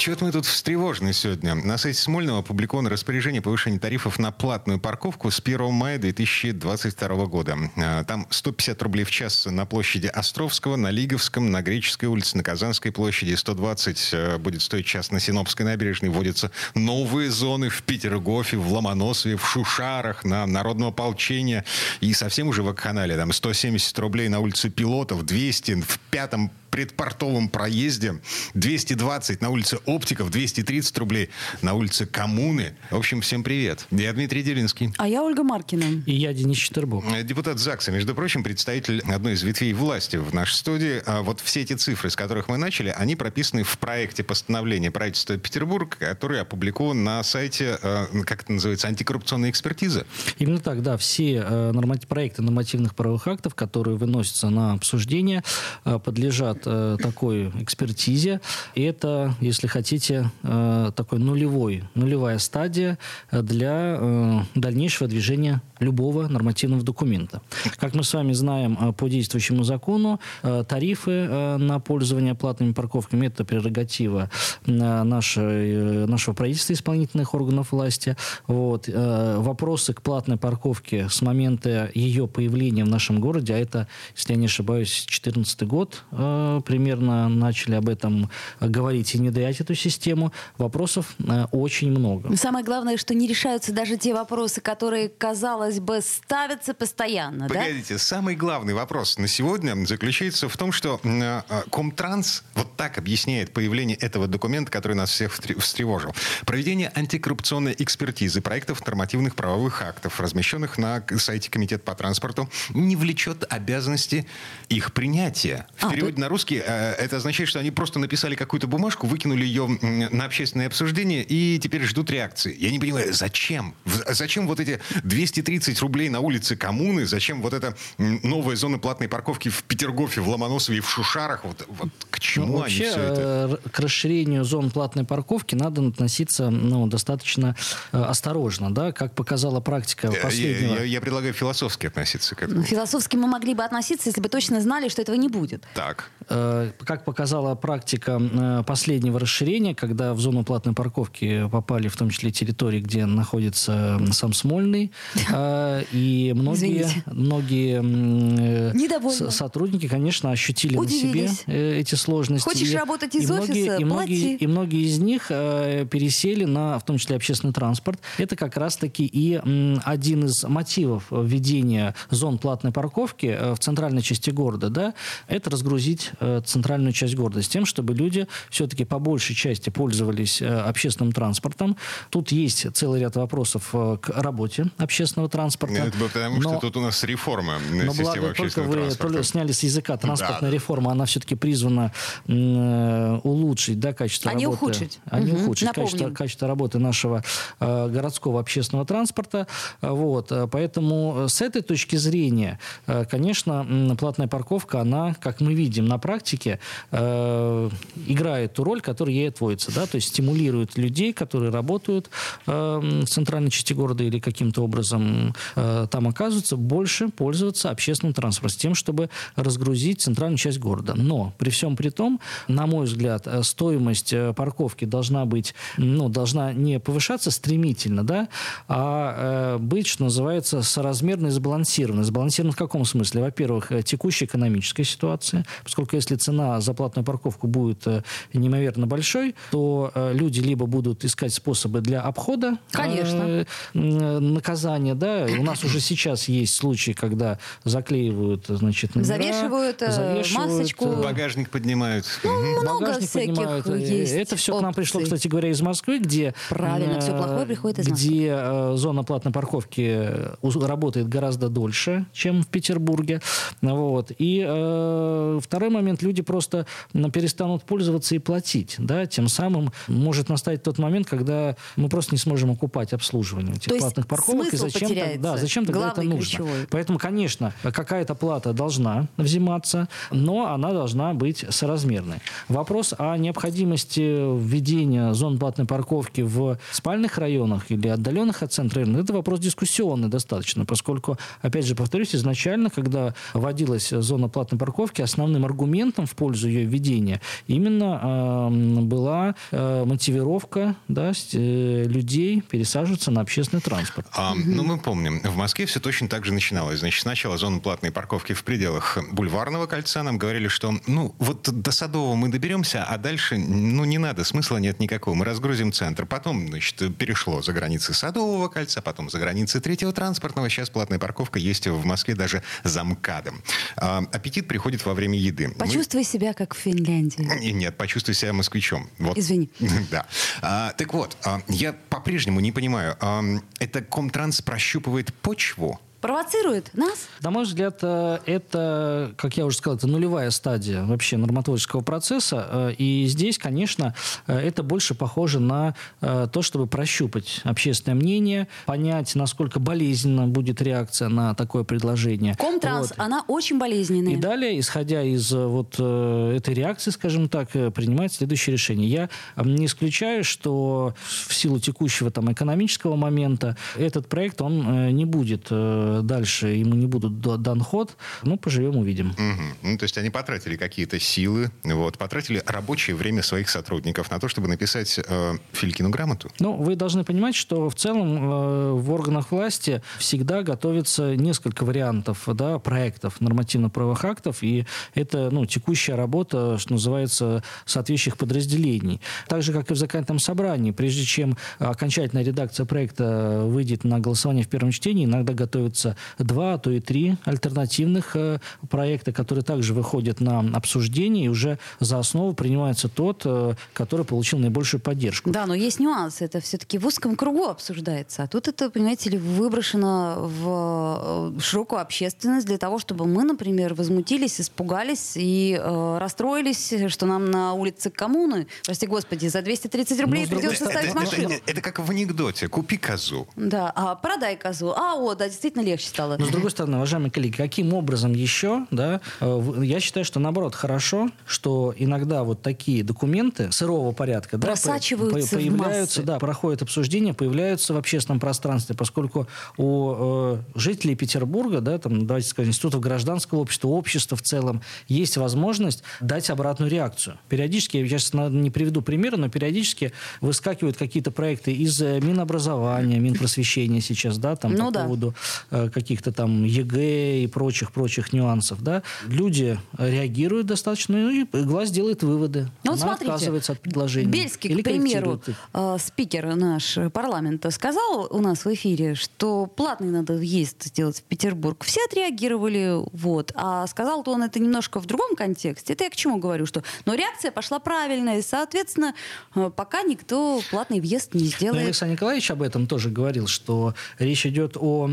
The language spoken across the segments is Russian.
Чего-то мы тут встревожены сегодня. На сайте Смольного опубликовано распоряжение повышения тарифов на платную парковку с 1 мая 2022 года. А, там 150 рублей в час на площади Островского, на Лиговском, на Греческой улице, на Казанской площади. 120 э, будет стоить час на Синопской набережной. Вводятся новые зоны в Петергофе, в Ломоносове, в Шушарах, на Народном ополчении. И совсем уже в Акханале. Там 170 рублей на улице Пилотов, 200 в пятом предпортовом проезде, 220 на улице Оптиков, 230 рублей на улице Коммуны. В общем, всем привет. Я Дмитрий Делинский. А я Ольга Маркина. И я Денис Четербок. Э, депутат ЗАГСа, между прочим, представитель одной из ветвей власти в нашей студии. А вот все эти цифры, с которых мы начали, они прописаны в проекте постановления правительства Петербурга, который опубликован на сайте, э, как это называется, антикоррупционная экспертиза. Именно так, да. Все э, норматив, проекты нормативных правовых актов, которые выносятся на обсуждение, подлежат э, такой экспертизе. И это, если хотите, э, такой нулевой, нулевая стадия для э, дальнейшего движения любого нормативного документа. Как мы с вами знаем э, по действующему закону, э, тарифы э, на пользование платными парковками – это прерогатива нашей, нашего правительства, исполнительных органов власти. Вот. Вопросы к платной парковке с момента ее появления в нашем городе, а это, если я не ошибаюсь, 2014 год, примерно начали об этом говорить и внедрять эту систему. Вопросов очень много. Самое главное, что не решаются даже те вопросы, которые, казалось бы, ставятся постоянно. Погодите, да? самый главный вопрос на сегодня заключается в том, что э, Комтранс вот так объясняет появление этого документа, который нас всех встревожил. Проведение антикоррупционной экспертизы проектов нормативных правовых актов, размещенных на сайте Комитета по транспорту, не влечет обязанности их принятия. В а, переводе на русский э, это означает, что они просто написали какую-то бумажку, выкинули ее на общественное обсуждение и теперь ждут реакции. Я не понимаю, зачем? Зачем вот эти 230 30 рублей на улице коммуны, зачем вот эта новая зона платной парковки в Петергофе, в Ломоносове и в Шушарах, вот, вот к чему ну, вообще, они все это? Э, к расширению зон платной парковки надо относиться ну, достаточно э, осторожно, да, как показала практика последнего. Я, я, я предлагаю философски относиться к этому. Философски мы могли бы относиться, если бы точно знали, что этого не будет. Так. Как показала практика последнего расширения, когда в зону платной парковки попали в том числе территории, где находится сам Смольный, и многие, многие э, сотрудники, конечно, ощутили Удивились. на себе э, эти сложности. Хочешь и, работать из и офиса, многие, плати. и многие, и многие из них э, пересели на, в том числе, общественный транспорт. Это как раз-таки и один из мотивов введения зон платной парковки в центральной части города, да, это разгрузить центральную часть города с тем, чтобы люди все-таки по большей части пользовались общественным транспортом. Тут есть целый ряд вопросов к работе общественного транспорта. Это потому, но, что тут у нас реформа но системы благо, только вы транспорта. сняли с языка транспортная да. реформа, она все-таки призвана э, улучшить да, качество а работы. Не ухудшить. А не угу. ухудшить качество, качество работы нашего э, городского общественного транспорта. Вот. Поэтому с этой точки зрения, э, конечно, платная парковка, она, как мы видим на практике, э, играет ту роль, которая ей отводится. Да? То есть стимулирует людей, которые работают э, в центральной части города или каким-то образом э, там оказываются, больше пользоваться общественным транспортом, с тем, чтобы разгрузить центральную часть города. Но при всем при том, на мой взгляд, э, стоимость э, парковки должна быть, ну, должна не повышаться стремительно, да, а э, быть, что называется, соразмерно и сбалансированно. Сбалансировано в каком смысле? Во-первых, э, текущая экономическая ситуация, поскольку если цена за платную парковку будет неимоверно большой, то люди либо будут искать способы для обхода Конечно. наказания, да, у нас уже сейчас есть случаи, когда заклеивают, значит, номера, завешивают, э, завешивают масочку, э, багажник поднимают. Ну, много багажник всяких поднимают. Э, есть. Это все опций. к нам пришло, кстати говоря, из Москвы, где правильно э, все плохое приходит из Москвы, где э, зона платной парковки работает гораздо дольше, чем в Петербурге, вот. И э, второй момент люди просто перестанут пользоваться и платить. Да? Тем самым может настать тот момент, когда мы просто не сможем окупать обслуживание этих То платных парковок. И зачем, да, зачем тогда это нужно? Ключевой. Поэтому, конечно, какая-то плата должна взиматься, но она должна быть соразмерной. Вопрос о необходимости введения зон платной парковки в спальных районах или отдаленных от центра это вопрос дискуссионный достаточно, поскольку, опять же, повторюсь, изначально, когда вводилась зона платной парковки, основным аргументом в пользу ее введения именно э, была э, мотивировка да, э, людей пересаживаться на общественный транспорт. А, ну, мы помним, в Москве все точно так же начиналось. Значит, сначала зона платной парковки в пределах бульварного кольца. Нам говорили, что, ну, вот до Садового мы доберемся, а дальше, ну, не надо, смысла нет никакого. Мы разгрузим центр. Потом, значит, перешло за границы Садового кольца, потом за границы третьего транспортного. Сейчас платная парковка есть в Москве даже за МКАДом. А, аппетит приходит во время еды. Почувствуй Мы... себя как в Финляндии. Нет, почувствуй себя москвичом. Вот. Извини. да. А, так вот, а, я по-прежнему не понимаю, а, это Комтранс прощупывает почву? Провоцирует нас? На мой взгляд, э, это, как я уже сказал, это нулевая стадия вообще нормотворческого процесса. Э, и здесь, конечно, э, это больше похоже на то, чтобы прощупать общественное мнение, понять, насколько болезненно будет реакция на такое предложение. Комтранс, вот. она очень болезненная. И далее, исходя из вот этой реакции, скажем так, принимать следующее решение. Я не исключаю, что в силу текущего там экономического момента этот проект, он не будет дальше ему не будут дан ход, ну, поживем, увидим. Угу. Ну, то есть они потратили какие-то силы, вот, потратили рабочее время своих сотрудников на то, чтобы написать э, Филькину грамоту? Ну, вы должны понимать, что в целом э, в органах власти всегда готовится несколько вариантов да, проектов нормативно-правовых актов, и это ну, текущая работа, что называется, соответствующих подразделений. Так же, как и в законодательном собрании, прежде чем окончательная редакция проекта выйдет на голосование в первом чтении, иногда готовится готовятся два, а то и три альтернативных э, проекта, которые также выходят на обсуждение, и уже за основу принимается тот, э, который получил наибольшую поддержку. Да, но есть нюансы. Это все-таки в узком кругу обсуждается. А тут это, понимаете ли, выброшено в э, широкую общественность для того, чтобы мы, например, возмутились, испугались и э, расстроились, что нам на улице коммуны, прости господи, за 230 рублей ну, придется ставить это, машину. Это, это, это как в анекдоте. Купи козу. Да, а продай козу. А, о, да, действительно легче стало. Но, с другой стороны, уважаемые коллеги, каким образом еще, да, э, я считаю, что наоборот хорошо, что иногда вот такие документы сырого порядка, да, Просачиваются появляются, да, проходят обсуждение, появляются в общественном пространстве, поскольку у э, жителей Петербурга, да, там, давайте скажем, институтов гражданского общества, общества в целом, есть возможность дать обратную реакцию. Периодически, я сейчас не приведу примеры, но периодически выскакивают какие-то проекты из э, Минобразования, Минпросвещения сейчас, да, там ну, по да. поводу э, каких-то там ЕГЭ и прочих-прочих нюансов, да, люди реагируют достаточно, ну, и глаз делает выводы. Ну, Она смотрите, отказывается от предложения. Бельский, к примеру, э, спикер наш парламента сказал у нас в эфире, что платный надо въезд сделать в Петербург. Все отреагировали, вот. А сказал-то он это немножко в другом контексте. Это я к чему говорю, что... Но реакция пошла правильная, и, соответственно, э, пока никто платный въезд не сделает. Ну, Александр Николаевич об этом тоже говорил, что речь идет о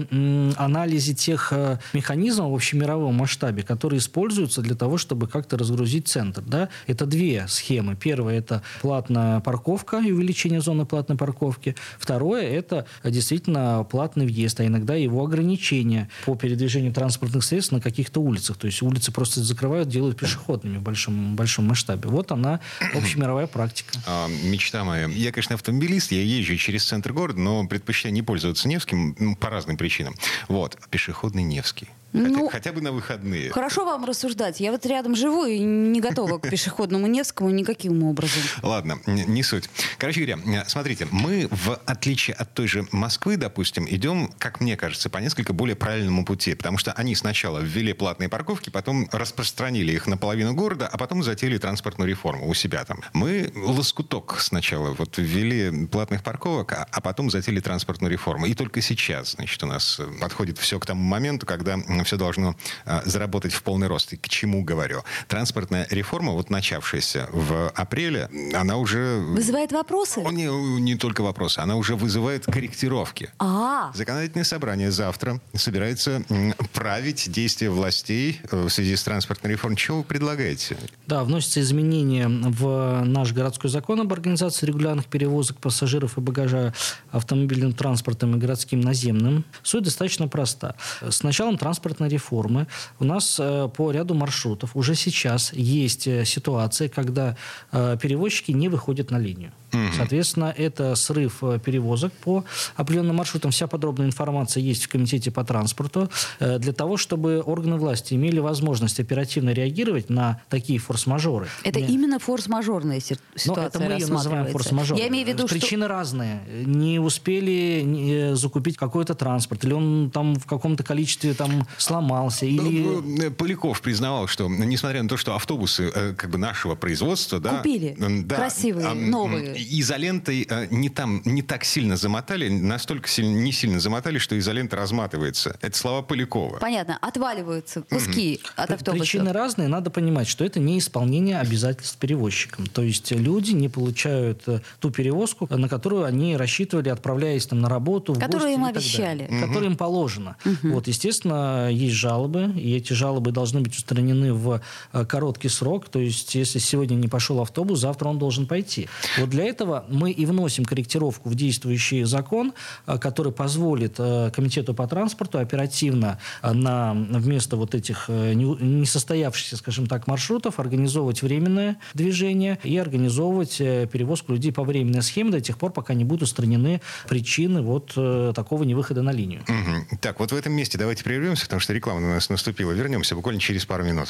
анализе тех э, механизмов в общемировом масштабе, которые используются для того, чтобы как-то разгрузить центр. Да? Это две схемы. Первая – это платная парковка и увеличение зоны платной парковки. Второе – это действительно платный въезд, а иногда его ограничение по передвижению транспортных средств на каких-то улицах. То есть улицы просто закрывают, делают пешеходными в большом, большом масштабе. Вот она общемировая практика. А, мечта моя. Я, конечно, автомобилист, я езжу через центр города, но предпочитаю не пользоваться Невским по разным причинам. Вот. Пешеходный Невский. Ну, хотя, бы на выходные. Хорошо вам рассуждать. Я вот рядом живу и не готова к пешеходному Невскому никаким образом. Ладно, не суть. Короче говоря, смотрите, мы в отличие от той же Москвы, допустим, идем, как мне кажется, по несколько более правильному пути. Потому что они сначала ввели платные парковки, потом распространили их на половину города, а потом затеяли транспортную реформу у себя там. Мы лоскуток сначала вот ввели платных парковок, а, а потом затеяли транспортную реформу. И только сейчас, значит, у нас подходит все к тому моменту, когда все должно э, заработать в полный рост. И к чему говорю? Транспортная реформа, вот начавшаяся в апреле, она уже... Вызывает вопросы? Не, не только вопросы, она уже вызывает корректировки. А, Законодательное собрание завтра собирается править действия властей э, в связи с транспортной реформой. Чего вы предлагаете? Да, вносятся изменения в наш городской закон об организации регулярных перевозок пассажиров и багажа автомобильным транспортом и городским наземным. Суть достаточно проста. С началом транспортной реформы у нас э, по ряду маршрутов уже сейчас есть э, ситуация, когда э, перевозчики не выходят на линию. Соответственно, это срыв э, перевозок по определенным маршрутам. Вся подробная информация есть в Комитете по транспорту. Э, Для того, чтобы органы власти имели возможность оперативно реагировать на такие форс-мажоры. это Не- именно форс-мажорная си- ну, ситуация это мы ее называем рассматривается. форс-мажор. Я имею в виду, что... Причины разные. Не успели э, закупить какой-то транспорт, или он там в каком-то количестве там сломался, или... Ну, Поляков признавал, что несмотря на то, что автобусы как бы нашего производства, да, Купили. да, Красивые, ам, новые. Изолентой э, не там не так сильно замотали, настолько сильно не сильно замотали, что изолента разматывается. Это слова Полякова. Понятно, отваливаются куски от автобуса. Причины разные. Надо понимать, что это не исполнение обязательств перевозчикам. То есть люди не получают э, ту перевозку, на которую они рассчитывали, отправляясь там на работу, в Которую гости им и так далее. обещали. Которую им положено. Вот, естественно, есть жалобы, и эти жалобы должны быть устранены в э, короткий срок. То есть, если сегодня не пошел автобус, завтра он должен пойти. Вот для этого мы и вносим корректировку в действующий закон, э, который позволит э, Комитету по транспорту оперативно э, на, вместо вот этих не- несостоявшихся, скажем так, маршрутов организовывать временное движение и организовывать перевозку людей по временной схеме до тех пор, пока не будут устранены причины вот такого невыхода на линию. Мгм. Так, вот в этом месте давайте прервемся, потому что реклама у нас наступила. Вернемся буквально через пару минут.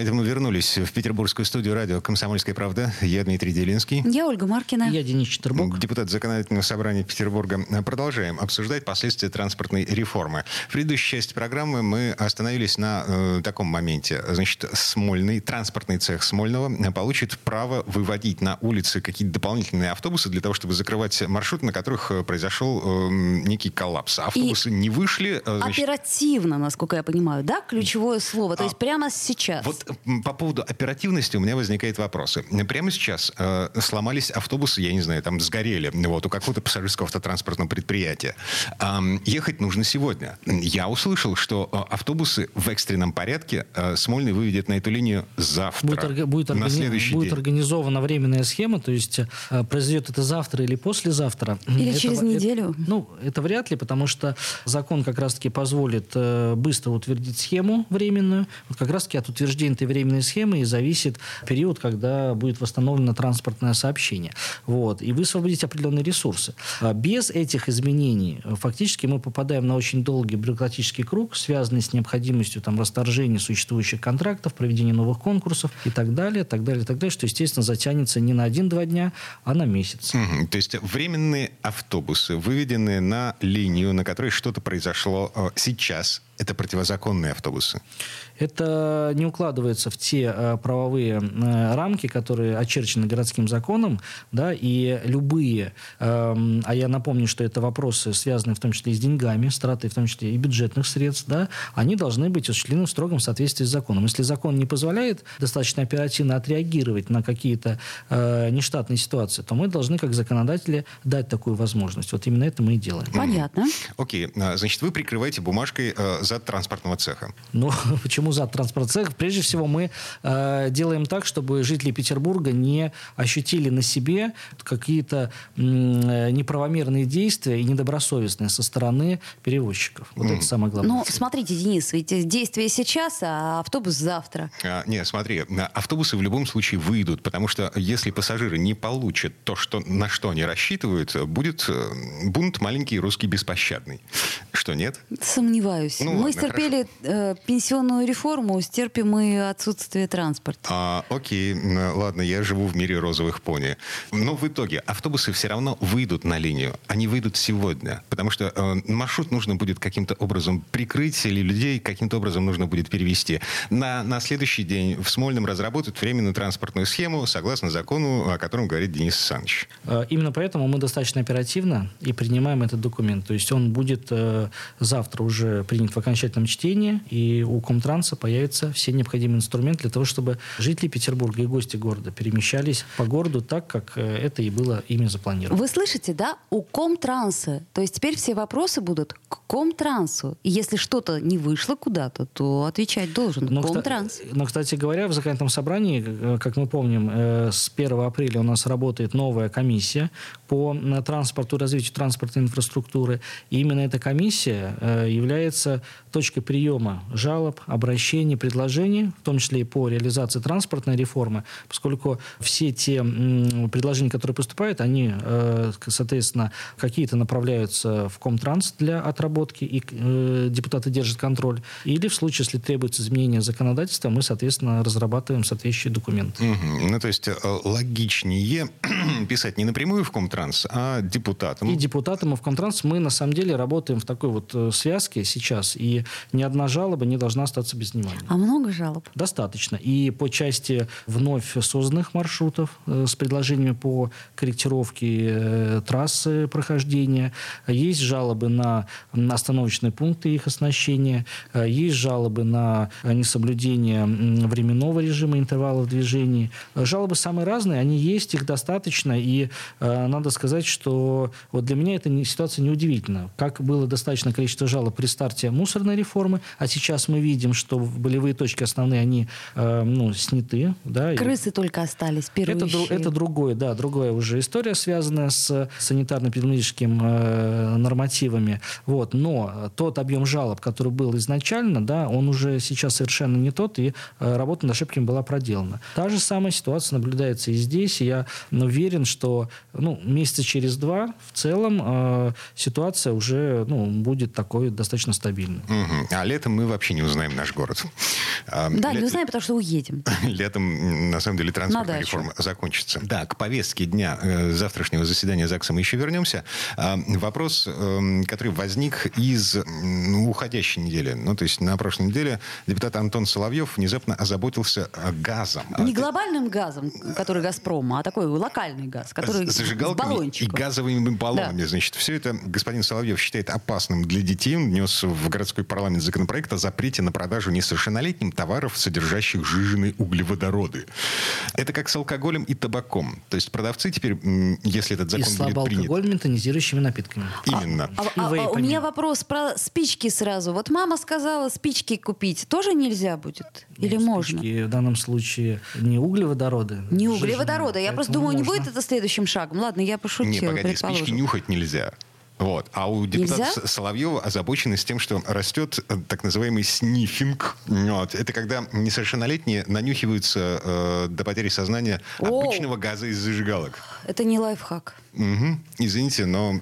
А это мы вернулись в петербургскую студию радио «Комсомольская правда». Я Дмитрий Делинский. Я Ольга Маркина. Я Денис Четербок. Депутат Законодательного собрания Петербурга. Продолжаем обсуждать последствия транспортной реформы. В предыдущей части программы мы остановились на э, таком моменте. Значит, Смольный, транспортный цех Смольного получит право выводить на улицы какие-то дополнительные автобусы для того, чтобы закрывать маршруты, на которых э, произошел э, некий коллапс. Автобусы не вышли. э, значит, Оперативно, насколько я понимаю, да, ключевое слово. То есть прямо сейчас. Вот по поводу оперативности у меня возникают вопросы. Прямо сейчас э, сломались автобусы, я не знаю, там сгорели вот, у какого-то пассажирского автотранспортного предприятия. Ам, ехать нужно сегодня. Я услышал, что э, автобусы в экстренном порядке э, Смольный выведет на эту линию завтра, Будет, орга- будет, на органи- следующий будет день. организована временная схема, то есть э, произойдет это завтра или послезавтра. Или Это через в- это- неделю. ну, это вряд ли, потому что закон как раз-таки позволит э, быстро утвердить схему временную. Вот как раз-таки от утверждения этой временной схемы и зависит период, когда будет восстановлено транспортное сообщение. Вот. И высвободить определенные ресурсы. А Без этих изменений э, фактически мы попадаем на очень долгий бюрократический круг, связанный с необходимостью там, расторжения существующих контрактов, проведения новых конкурсов и так далее, так далее, так далее, что, естественно, затянется не на один-два дня, а на месяц. Мгм. То есть временные автобусы, выведенные на линию, на которой что-то произошло э, сейчас, это противозаконные автобусы. Это не укладывается в те э, правовые э, рамки, которые очерчены городским законом, да, и любые, эм, а я напомню, что это вопросы, связанные в том числе и с деньгами, с тратой в том числе и бюджетных средств, да, они должны быть осуществлены в строгом соответствии с законом. Если закон не позволяет достаточно оперативно отреагировать на какие-то э, нештатные ситуации, то мы должны, как законодатели, дать такую возможность. Вот именно это мы и делаем. Понятно. Окей, а, значит, вы прикрываете бумажкой э, зад транспортного цеха? Ну, почему зад транспортного цеха? Прежде всего, мы э, делаем так, чтобы жители Петербурга не ощутили на себе какие-то э, неправомерные действия и недобросовестные со стороны перевозчиков. Вот mm. это самое главное. Ну, смотрите, Денис, ведь действие сейчас, а автобус завтра. А, не, смотри, автобусы в любом случае выйдут, потому что если пассажиры не получат то, что, на что они рассчитывают, будет э, бунт маленький русский беспощадный. Что, нет? Сомневаюсь. Ну, Мы стерпели э, пенсионную реформу, стерпим и отсутствие транспорта. А, окей, ладно, я живу в мире розовых пони. Но в итоге автобусы все равно выйдут на линию. Они выйдут сегодня, потому что э, маршрут нужно будет каким-то образом прикрыть или людей каким-то образом нужно будет перевести. На, на следующий день в Смольном разработают временную транспортную схему согласно закону, о котором говорит Денис Александрович. Э, именно поэтому мы достаточно оперативно и принимаем этот документ. То есть он будет э, завтра уже принят в окончательном чтении, и у Комтранса появятся все необходимые инструменты для того, чтобы жители Петербурга и гости города перемещались по городу так, как э, это и было ими запланировано. Вы слышите, да? У Комтранса. То есть теперь все вопросы будут к Комтрансу. И если что-то не вышло куда-то, то отвечать должен но, Комтранс. Но, кстати говоря, в законодательном собрании, э, как мы помним, с 1 апреля у нас работает новая комиссия по транспорту, развитию транспортной инфраструктуры. И именно эта комиссия э, является точкой приема жалоб, обращений, предложений, в том числе и по реализации транспортной реформы, поскольку все те предложения, которые поступают, они, э, соответственно, какие-то направляются в Комтранс для отработки, и э, депутаты держат контроль. Или в случае, если требуется изменение законодательства, мы, соответственно, разрабатываем соответствующие документы. Угу. Ну, то есть логичнее писать не напрямую в Комтранс, а депутатам. И депутатам, и в Комтранс мы, на самом деле, работаем в такой вот э, связке сейчас, и ни одна жалоба не должна остаться без внимания. А много жалоб? Достаточно. И по части вновь созданных маршрутов э, с предложениями по корректировке э, трассы прохождения, есть жалобы на остановочные пункты их оснащения, есть жалобы на несоблюдение временного режима интервалов движений. Жалобы самые разные, они есть, их достаточно, и э, надо сказать, что вот для меня эта ситуация неудивительна. Как было достаточно количество жалоб при старте мусорной реформы, а сейчас мы видим, что болевые точки основные, они э, ну, сняты. Да, Крысы и... только остались, пирующие. Это, это другое, да, другая уже история, связанная с санитарно-эпидемиологическими э, нормативами. Вот. Но тот объем жалоб, который был изначально, да, он уже сейчас совершенно не тот, и э, работа над ошибками была проделана. Та же самая ситуация наблюдается и здесь, и я уверен, что ну, месяца через два в целом э, ситуация уже ну, будет такой достаточно стабильной. Угу. А летом мы вообще не узнаем наш город. А, да, Лет... не узнаем, потому что уедем. Летом, на самом деле, транспортная реформа закончится. Да, к повестке дня э, завтрашнего заседания ЗАГСа мы еще вернемся. А, вопрос, э, который возник из ну, уходящей недели. Ну, то есть на прошлой неделе депутат Антон Соловьев внезапно озаботился газом. Не глобальным газом, который «Газпром», а такой локальный газ, который зажигалками и газовыми баллонами. Да. Значит, все это господин Соловьев считает опасным для детей. Он внес в городской парламент законопроект о запрете на продажу несовершеннолетним товаров, содержащих жиженые углеводороды. Это как с алкоголем и табаком. То есть продавцы теперь, если этот закон и будет принят... алкогольными тонизирующими напитками. Именно. А, а, а, у меня вопрос про спички сразу. Вот мама сказала, спички купить тоже нельзя будет? Или Нет, можно? в данном случае не углеводороды. Не углеводороды. Я просто думаю, можно. не будет это следующим шагом. Ладно, я пошутила. Не, погоди, спички нюхать нельзя. Вот. А у депутата Нельзя? Соловьева озабоченность тем, что растет э, так называемый снифинг. Вот. Это когда несовершеннолетние нанюхиваются э, до потери сознания О! обычного газа из зажигалок. Это не лайфхак. Угу. Извините, но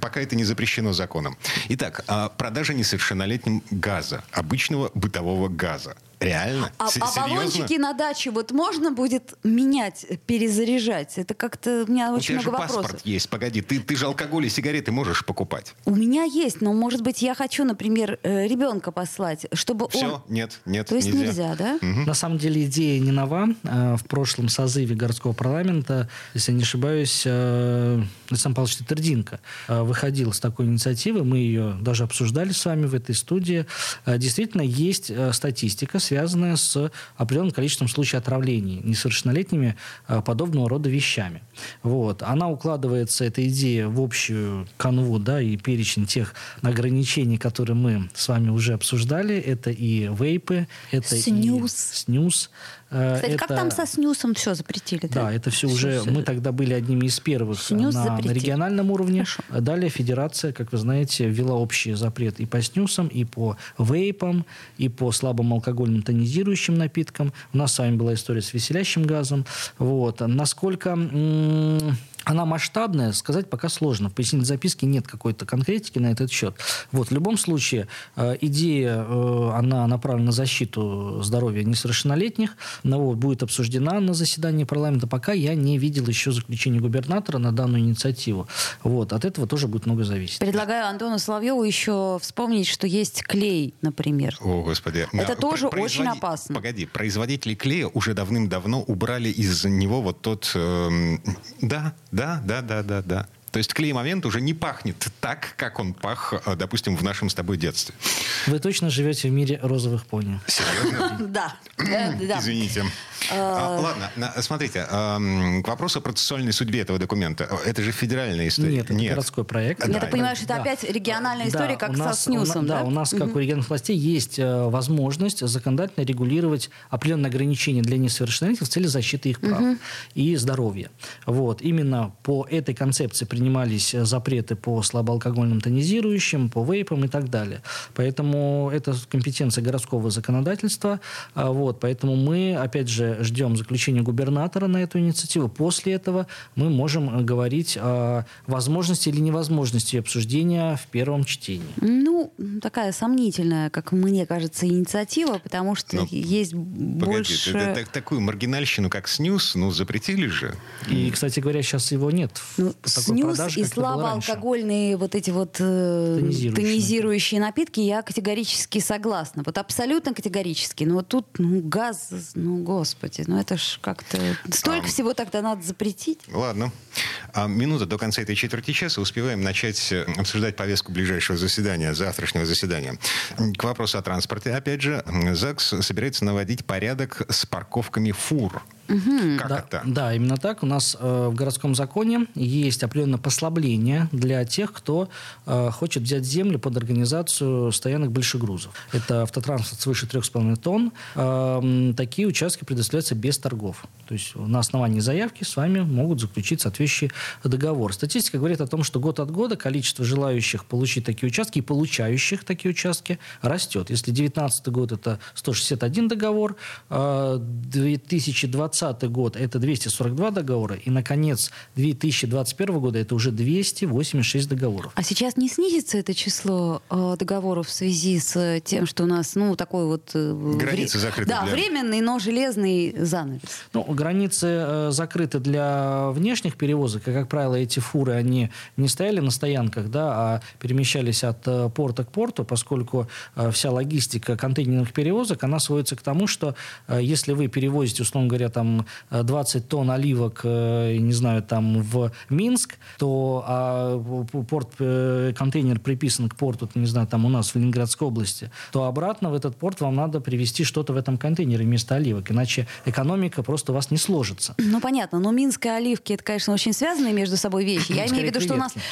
пока это не запрещено законом. Итак, а продажа несовершеннолетним газа, обычного бытового газа. Реально? А, а баллончики на даче вот можно будет менять, перезаряжать? Это как-то у меня очень у тебя много же вопросов. паспорт есть, погоди. Ты, ты же алкоголь и сигареты можешь покупать. У меня есть, но, может быть, я хочу, например, э, ребенка послать, чтобы Все, он... нет, нет, То есть нельзя, нельзя да? Угу. На самом деле идея не нова. Э, в прошлом созыве городского парламента, если я не ошибаюсь, э, Александр Павлович Тетердинко выходил с такой инициативы. Мы ее даже обсуждали с вами в этой студии. Действительно, есть статистика, связанная с определенным количеством случаев отравлений несовершеннолетними э, подобного рода вещами. Вот. Она укладывается, эта идея, в общую канву да, и перечень тех ограничений, которые мы с вами уже обсуждали. Это и вейпы, это снюс. и снюс, Кстати, это... как там со снюсом все запретили? Да, да это все, все уже... Мы тогда были одними из первых Снюс на, на региональном уровне. Хорошо. Далее федерация, как вы знаете, ввела общий запрет и по снюсам, и по вейпам, и по слабым алкогольным тонизирующим напиткам. У нас с вами была история с веселящим газом. Вот. Насколько... М- она масштабная, сказать пока сложно. В пояснительной записке нет какой-то конкретики на этот счет. Вот, в любом случае, э, идея, э, она направлена на защиту здоровья несовершеннолетних. Но вот, будет обсуждена на заседании парламента. Пока я не видел еще заключения губернатора на данную инициативу. Вот, от этого тоже будет много зависеть. Предлагаю Антону Соловьеву еще вспомнить, что есть клей, например. О, Господи. Это да, тоже производи... очень опасно. Погоди, производители клея уже давным-давно убрали из него вот тот... Э, да, да, да, да, да, да. То есть клей-момент уже не пахнет так, как он пах, э, допустим, в нашем с тобой детстве. Вы точно живете в мире розовых пони. Серьезно? Да. Извините. А, ладно, смотрите, к вопросу о процессуальной судьбе этого документа. Это же федеральная история. Нет, это городской проект. Я так понимаю, что это опять региональная история, как со снюсом, да? У нас, как у региональных властей, есть э, возможность законодательно регулировать определенные ограничения для несовершеннолетних в цели защиты их прав и здоровья. Вот. Именно по этой концепции принимались запреты по слабоалкогольным тонизирующим, по вейпам и так далее. Поэтому это компетенция городского законодательства. А, вот. Поэтому мы, опять же, ждем заключения губернатора на эту инициативу. После этого мы можем говорить о возможности или невозможности обсуждения в первом чтении. Ну, такая сомнительная, как мне кажется, инициатива, потому что Но, ну, есть погоди, больше... Это, это, такую маргиналищину, как снюс, ну, запретили же. И, кстати говоря, сейчас его нет. Ну, снюс продаже, и слабоалкогольные вот эти вот э, тонизирующие. тонизирующие напитки, я категорически согласна. Вот абсолютно категорически. Но вот тут ну, газ, ну, господи господи, ну это ж как-то... Столько а, всего тогда надо запретить. Ладно. А минута до конца этой четверти часа успеваем начать э, обсуждать повестку ближайшего заседания, завтрашнего заседания. К вопросу о транспорте. Опять же, ЗАГС собирается наводить порядок с парковками фур. Угу. Как да, это? Да, именно так. У нас э, в городском законе есть определенное послабление для тех, кто э, хочет взять землю под организацию стоянок большегрузов. Это автотранспорт свыше 3,5 тонн. Э, такие участки предоставляются без торгов. То есть на основании заявки с вами могут заключить соответствующий договор. Статистика говорит о том, что год от года количество желающих получить такие участки и получающих такие участки растет. Если 2019 год это 161 договор, 2020 2020 год это 242 договора, и, наконец, 2021 года это уже 286 договоров. А сейчас не снизится это число э, договоров в связи с тем, что у нас, ну, такой вот... Э, границы вре... закрыты Да, для... временный, но железный занавес. Ну, границы э, закрыты для внешних перевозок, и, как правило, эти фуры, они не стояли на стоянках, да, а перемещались от э, порта к порту, поскольку э, вся логистика контейнерных перевозок, она сводится к тому, что э, если вы перевозите, условно говоря, там там 20 э, тонн оливок, э, не знаю, там в Минск, то а порт, э, контейнер приписан к порту, не знаю, там у нас в Ленинградской области, то обратно в этот порт вам надо привезти что-то в этом контейнере вместо оливок, иначе экономика просто у вас не сложится. Ну, понятно, но Минск и оливки, это, конечно, очень связанные между собой вещи. Я имею в виду, что у нас...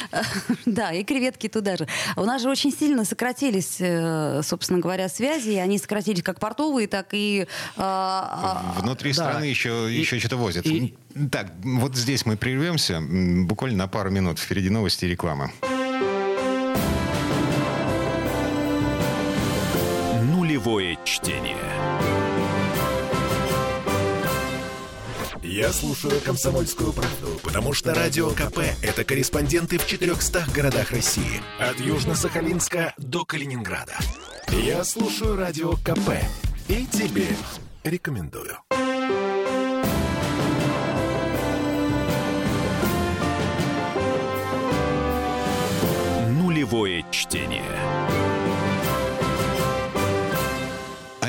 Да, и креветки туда же. У нас же очень сильно сократились, собственно говоря, связи, и они сократились как портовые, так и... А, а, Внутри страны еще еще, и, еще что-то возят. И... Так, вот здесь мы прервемся буквально на пару минут. Впереди новости и реклама. Нулевое чтение. Я слушаю «Комсомольскую правду», потому что «Радио КП» — это корреспонденты в 400 городах России. От Южно-Сахалинска до Калининграда. Я слушаю «Радио КП» и тебе рекомендую. Нулевое чтение.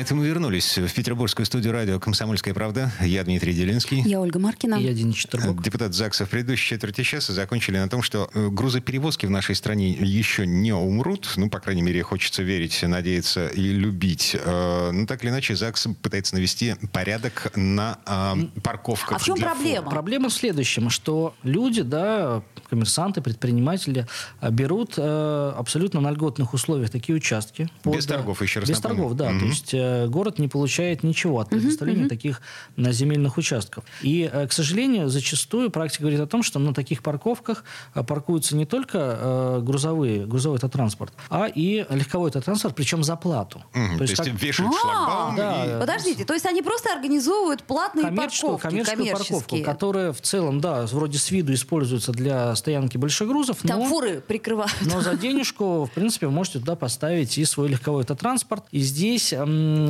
Это мы вернулись в петербургскую студию радио «Комсомольская правда». Я Дмитрий Делинский. Я Ольга Маркина. И я Денис Четербок. Депутат ЗАГСа в предыдущей четверти часа закончили на том, что э, грузоперевозки в нашей стране еще не умрут. Ну, по крайней мере, хочется верить, надеяться и любить. Э, ну, так или иначе, ЗАГС пытается навести порядок на э, парковках. А в чем проблема? Фур. Проблема в следующем, что люди, да, коммерсанты, предприниматели берут э, абсолютно на льготных условиях такие участки. Без под, торгов, еще раз Без напомню. торгов, да. Угу. То есть город не получает ничего от предоставления угу. таких на земельных участков. И, э, к сожалению, зачастую практика говорит о том, что на таких парковках э, паркуются не только грузовые, грузовой автотранспорт, а и легковой автотранспорт, причем за плату. Угу. То, есть, как... вешают а, шлагбаум. Да. И... Подождите, то есть они просто организовывают платные коммерческую, парковки, коммерческую парковку, которая в целом, да, вроде с виду используется для стоянки больших грузов. Там но, фуры прикрывают. Но за денежку, в принципе, вы можете туда поставить и свой легковой автотранспорт. И здесь,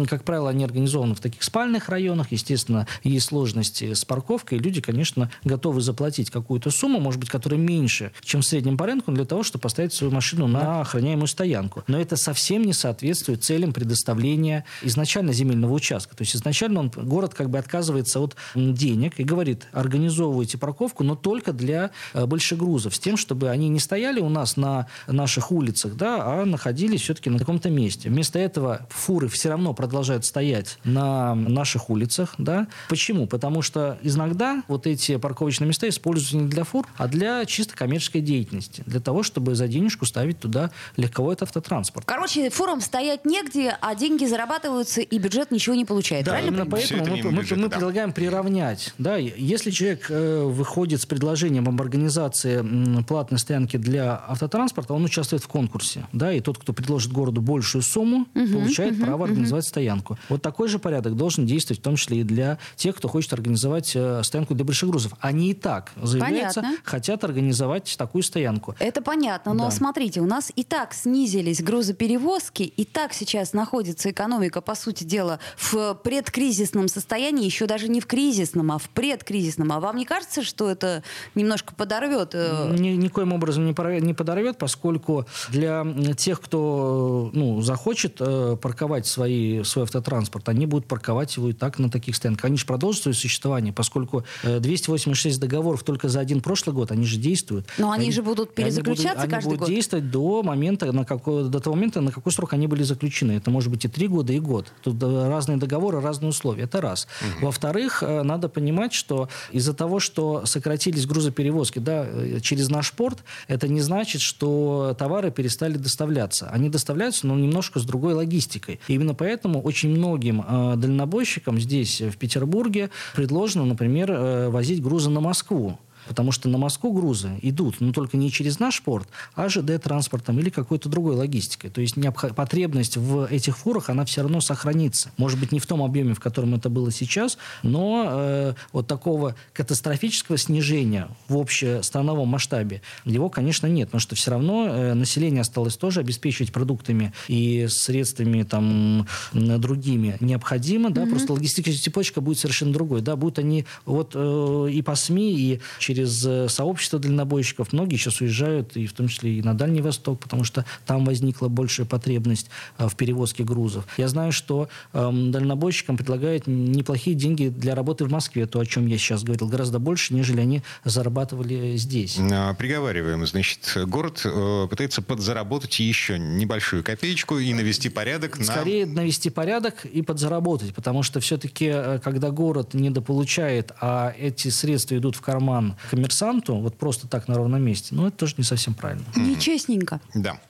как правило, они организованы в таких спальных районах. Естественно, есть сложности с парковкой. Люди, конечно, готовы заплатить какую-то сумму, может быть, которая меньше, чем в среднем по рынку, для того, чтобы поставить свою машину на охраняемую стоянку. Но это совсем не соответствует целям предоставления изначально земельного участка. То есть изначально он, город как бы отказывается от денег и говорит, организовывайте парковку, но только для э, большегрузов, с тем, чтобы они не стояли у нас на наших улицах, да, а находились все-таки на каком-то месте. Вместо этого фуры все равно продолжают стоять на наших улицах. Да? Почему? Потому что иногда вот эти парковочные места используются не для фур, а для чисто коммерческой деятельности. Для того, чтобы за денежку ставить туда легковой автотранспорт. Короче, фурам стоять негде, а деньги зарабатываются, и бюджет ничего не получает. Да, Правильно именно поэтому мы, мы, бюджета, мы да. предлагаем приравнять. Да? Если человек э, выходит с предложением об организации платной стоянки для автотранспорта, он участвует в конкурсе. Да? И тот, кто предложит городу большую сумму, угу, получает угу, право организовать. Стоянку. Вот такой же порядок должен действовать в том числе и для тех, кто хочет организовать э, стоянку для больших грузов. Они и так заявляются, понятно. хотят организовать такую стоянку. Это понятно, но да. смотрите, у нас и так снизились грузоперевозки, и так сейчас находится экономика, по сути дела, в предкризисном состоянии, еще даже не в кризисном, а в предкризисном. А вам не кажется, что это немножко подорвет? Э, Ни, никоим образом не подорвет, поскольку для тех, кто ну, захочет э, парковать свои, свой автотранспорт, они будут парковать его и так на таких стоянках. Они же продолжат свое существование, поскольку э, 286 договоров только за один прошлый год, они же действуют. Но они, они же будут перезаключаться они будут, каждый они будут год? действовать до момента, на какой, до того момента, на какой срок они были заключены. Это может быть и три года, и год. Тут разные договоры, разные условия. Это раз. Угу. Во-вторых, э, надо понимать, что из-за того, что сократились грузоперевозки да, э, через наш порт, это не значит, что товары перестали доставляться. Они доставляются, но немножко с другой логистикой. И именно поэтому очень многим э, дальнобойщикам здесь, в Петербурге, предложено, например, э, возить грузы на Москву. Потому что на Москву грузы идут, но только не через наш порт, а ЖД-транспортом или какой-то другой логистикой. То есть необх... потребность в этих фурах, она все равно сохранится. Может быть, не в том объеме, в котором это было сейчас, но э, вот такого катастрофического снижения в общестрановом масштабе его, конечно, нет. Потому что все равно э, население осталось тоже обеспечивать продуктами и средствами там другими необходимо. Да? Mm-hmm. Просто логистическая цепочка будет совершенно другой. Да? Будут они вот э, и по СМИ, и через э, сообщество дальнобойщиков. Многие сейчас уезжают, и в том числе и на Дальний Восток, потому что там возникла большая потребность э, в перевозке грузов. Я знаю, что э, дальнобойщикам предлагают неплохие деньги для работы в Москве, то, о чем я сейчас говорил, гораздо больше, нежели они зарабатывали здесь. А, приговариваем. Значит, город э, пытается подзаработать еще небольшую копеечку и навести порядок на... Скорее навести порядок и подзаработать, потому что все-таки, э, когда город недополучает, а эти средства идут в карман коммерсанту, вот просто так на ровном месте, ну, это тоже не совсем правильно. Нечестненько. Да.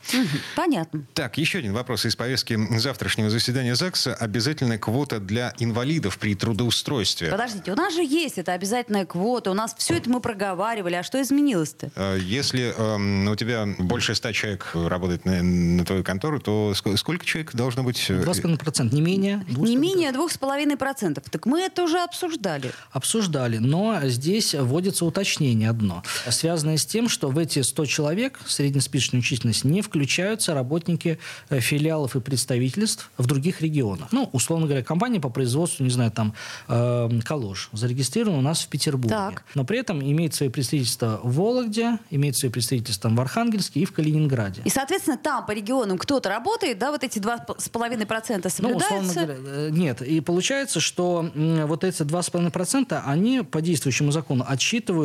Понятно. Так, еще один вопрос из повестки завтрашнего заседания ЗАГСа. Обязательная квота для инвалидов при трудоустройстве. Подождите, у нас же есть эта обязательная квота, у нас все это мы проговаривали, а что изменилось-то? Э, если э, у тебя больше ста человек работает на, на твою контору, то сколько человек должно быть? 2,5%, не менее. Не менее 2,5%. Так мы это уже обсуждали. Обсуждали, но здесь вводится уточнение уточнение одно, связанное с тем, что в эти 100 человек среднеспичечную численность не включаются работники э, филиалов и представительств в других регионах. Ну, условно говоря, компания по производству, не знаю, там, э, Калош зарегистрирована у нас в Петербурге. Так. Но при этом имеет свои представительства в Вологде, имеет свои представительства в Архангельске и в Калининграде. И, соответственно, там по регионам кто-то работает, да, вот эти 2,5% соблюдаются? Ну, говоря, э, нет. И получается, что вот эти 2,5% они по действующему закону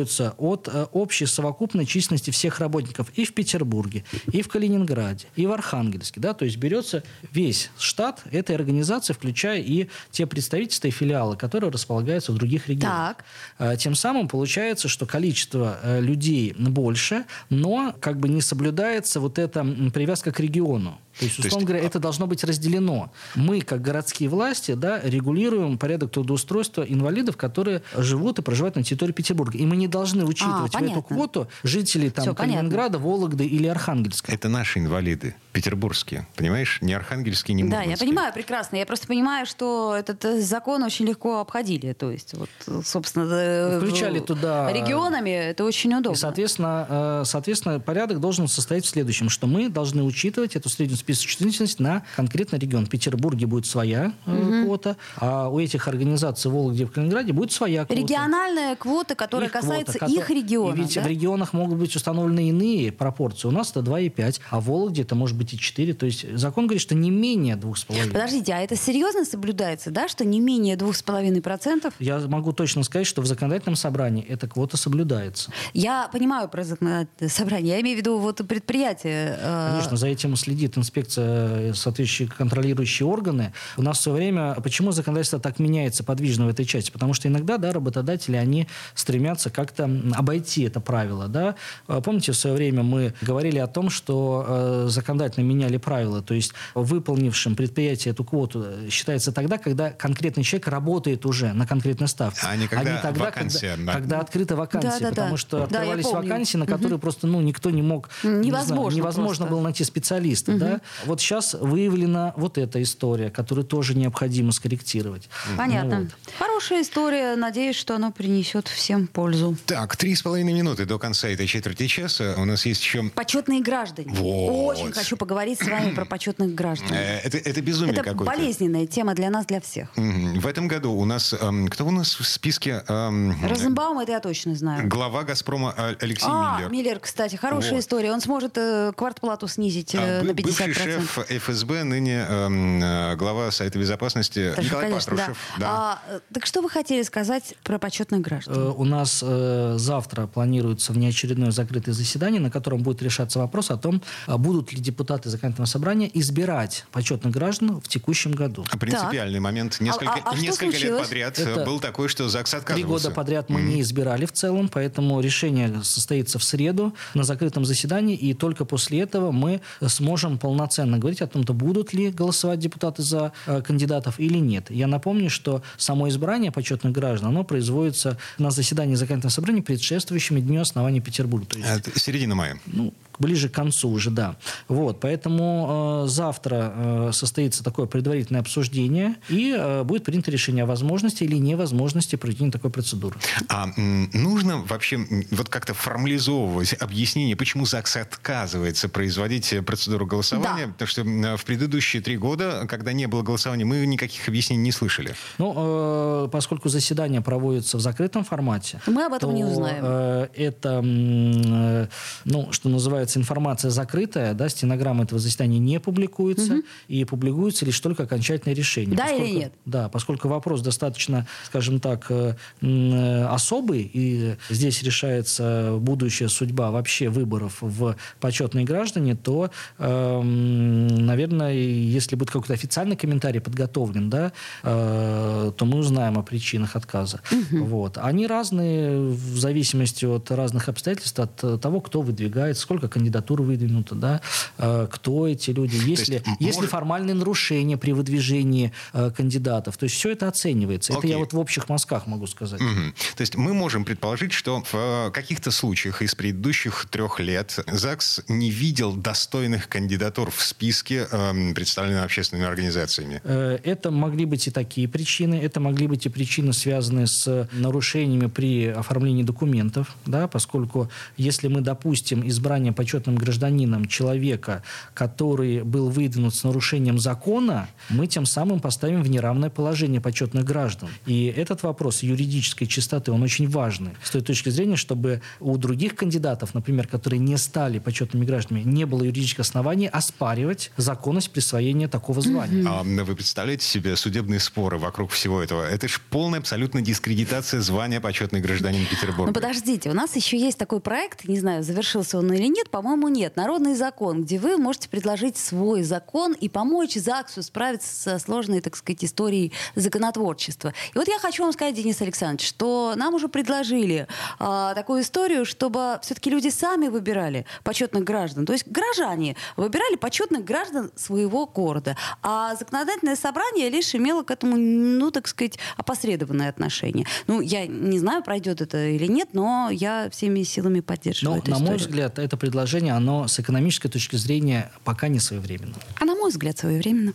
отсчитываются от э, общей совокупной численности всех работников и в Петербурге, и в Калининграде, и в Архангельске. Да? То есть берется весь штат этой организации, включая и те представительства и филиалы, которые располагаются в других регионах. Так. Э, тем самым получается, что количество э, людей больше, но как бы не соблюдается вот эта привязка к региону. То есть, условно говоря, а это должно быть разделено. Мы, как городские власти, да, регулируем порядок трудоустройства инвалидов, которые живут и проживают на территории Петербурга. И мы не должны учитывать а, в эту квоту жителей там, Все, Калининграда, понятно. Вологды или Архангельска. Это наши инвалиды, петербургские. Понимаешь? Не архангельские, не Да, я понимаю прекрасно. Я просто понимаю, что этот э, закон очень легко обходили. То есть, вот, собственно, э, включали туда регионами. Это очень удобно. И, соответственно, э, соответственно, порядок должен состоять в следующем, что мы должны учитывать эту среднюю список численности на конкретный регион. В Петербурге будет своя угу. квота, а у этих организаций в Вологде и в Калининграде будет своя квота. Региональная квота, которая их касается квота, их региона. Ведь да? в регионах могут быть установлены иные пропорции. У нас это 2,5, а в Вологде это может быть и 4. То есть закон говорит, что не менее 2,5. Подождите, а это серьезно соблюдается, да, что не менее 2,5%? Я могу точно сказать, что в законодательном собрании эта квота соблюдается. Я понимаю про законодательное собрание. Я имею в виду вот предприятие. Э... Конечно, за этим следит инспекция инспекция, э, соответствующие контролирующие органы. У нас все время... Почему законодательство так меняется подвижно в этой части? Потому что иногда да, работодатели, они стремятся как-то обойти это правило. Да? А помните, в свое время мы говорили о том, что э, законодательно меняли правила. То есть выполнившим предприятие эту квоту э, считается тогда, когда конкретный человек работает уже на конкретной ставке. А не когда а не тогда, вакансия. Когда, да. когда открыта вакансия. Да, да, потому да. что да, открывались вакансии, на которые угу. просто ну, никто не мог... Невозможно. Не знаю, невозможно было найти специалиста. Угу. Да? Вот сейчас выявлена вот эта история, которую тоже необходимо скорректировать. Понятно. Вот. Хорошая история. Надеюсь, что она принесет всем пользу. Так, три с половиной минуты до конца этой четверти часа. У нас есть еще... Почетные граждане. Вот. Очень хочу поговорить с вами про почетных граждан. Э, это, это безумие это какое-то. болезненная тема для нас, для всех. В этом году у нас... Эм, кто у нас в списке? Эм, Розенбаум, это я точно знаю. Глава «Газпрома» Алексей а, Миллер. Миллер, кстати, хорошая вот. история. Он сможет э, квартплату снизить э, а, на 50%. Бывший шеф ФСБ, ныне э, глава Совета безопасности Даже, Николай конечно, Патрушев. Да. Да. А, э, так что вы хотели сказать про почетных граждан? Э, у нас э, завтра планируется внеочередное закрытое заседание, на котором будет решаться вопрос о том, а будут ли депутаты законодательного собрания избирать почетных граждан в текущем году. А принципиальный так. момент. Несколько, а, а, несколько лет подряд Это был такой, что ЗАГС отказывался. Три года подряд мы mm-hmm. не избирали в целом, поэтому решение состоится в среду на закрытом заседании, и только после этого мы сможем полноценно говорить о том, что будут ли голосовать депутаты за э, кандидатов или нет. Я напомню, что само избрание почетных граждан, оно производится на заседании законодательного собрания, предшествующими дню основания Петербурга. То есть, Это середина мая. Ну, ближе к концу уже, да. Вот, поэтому э, завтра э, состоится такое предварительное обсуждение и э, будет принято решение о возможности или невозможности проведения такой процедуры. А нужно вообще вот как-то формализовывать объяснение, почему ЗАГС отказывается производить процедуру голосования? Да. Потому что в предыдущие три года, когда не было голосования, мы никаких объяснений не слышали. Ну, э, поскольку заседание проводится в закрытом формате, мы об этом то, не узнаем. Э, это, э, ну, что называется называется, информация закрытая, да, стенограмма этого заседания не публикуется, угу. и публикуется лишь только окончательное решение. Да поскольку, или нет? Да, поскольку вопрос достаточно, скажем так, э, э, особый, и здесь решается будущая судьба вообще выборов в почетные граждане, то, эм, наверное, если будет какой-то официальный комментарий подготовлен, да, э, то мы узнаем о причинах отказа. Угу. Вот. Они разные в зависимости от разных обстоятельств, от того, кто выдвигает, сколько кандидатура выдвинута, да, э, кто эти люди, есть, ли, есть, ли формальные нарушения при выдвижении э, кандидатов. То есть все это оценивается. Окей. Это я вот в общих мазках могу сказать. Угу. То есть мы можем предположить, что в каких-то случаях из предыдущих трех лет ЗАГС не видел достойных кандидатур в списке, э, представленных общественными организациями. Это могли быть и такие причины. Это могли быть и причины, связанные с нарушениями при оформлении документов, да, поскольку если мы допустим избрание почетным гражданином человека, который был выдвинут с нарушением закона, мы тем самым поставим в неравное положение почетных граждан. И этот вопрос юридической чистоты, он очень важный. С той точки зрения, чтобы у других кандидатов, например, которые не стали почетными гражданами, не было юридического основания оспаривать законность присвоения такого звания. А вы представляете себе судебные споры вокруг всего этого? Это же полная абсолютно дискредитация звания почетный гражданин Петербурга. Ну подождите, у нас еще есть такой проект, не знаю, завершился он или нет, по-моему, нет. Народный закон, где вы можете предложить свой закон и помочь ЗАГСу справиться со сложной, так сказать, историей законотворчества. И вот я хочу вам сказать, Денис Александрович, что нам уже предложили а, такую историю, чтобы все-таки люди сами выбирали почетных граждан. То есть граждане выбирали почетных граждан своего города. А законодательное собрание лишь имело к этому, ну, так сказать, опосредованное отношение. Ну, я не знаю, пройдет это или нет, но я всеми силами поддерживаю но, эту на историю. мой взгляд, это предложение, оно с экономической точки зрения пока не своевременно. А на мой взгляд, своевременно.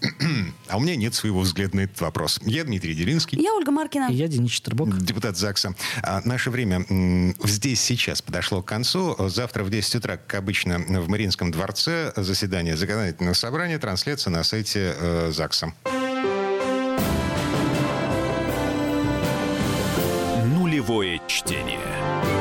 а у меня нет своего взгляда на этот вопрос. Я Дмитрий Делинский. Я Ольга Маркина. И я Денис Четербок. Депутат ЗАГСа. А наше время здесь сейчас подошло к концу. Завтра в 10 утра, как обычно, в Мариинском дворце заседание законодательного собрания, трансляция на сайте э, ЗАГСа. Нулевое чтение.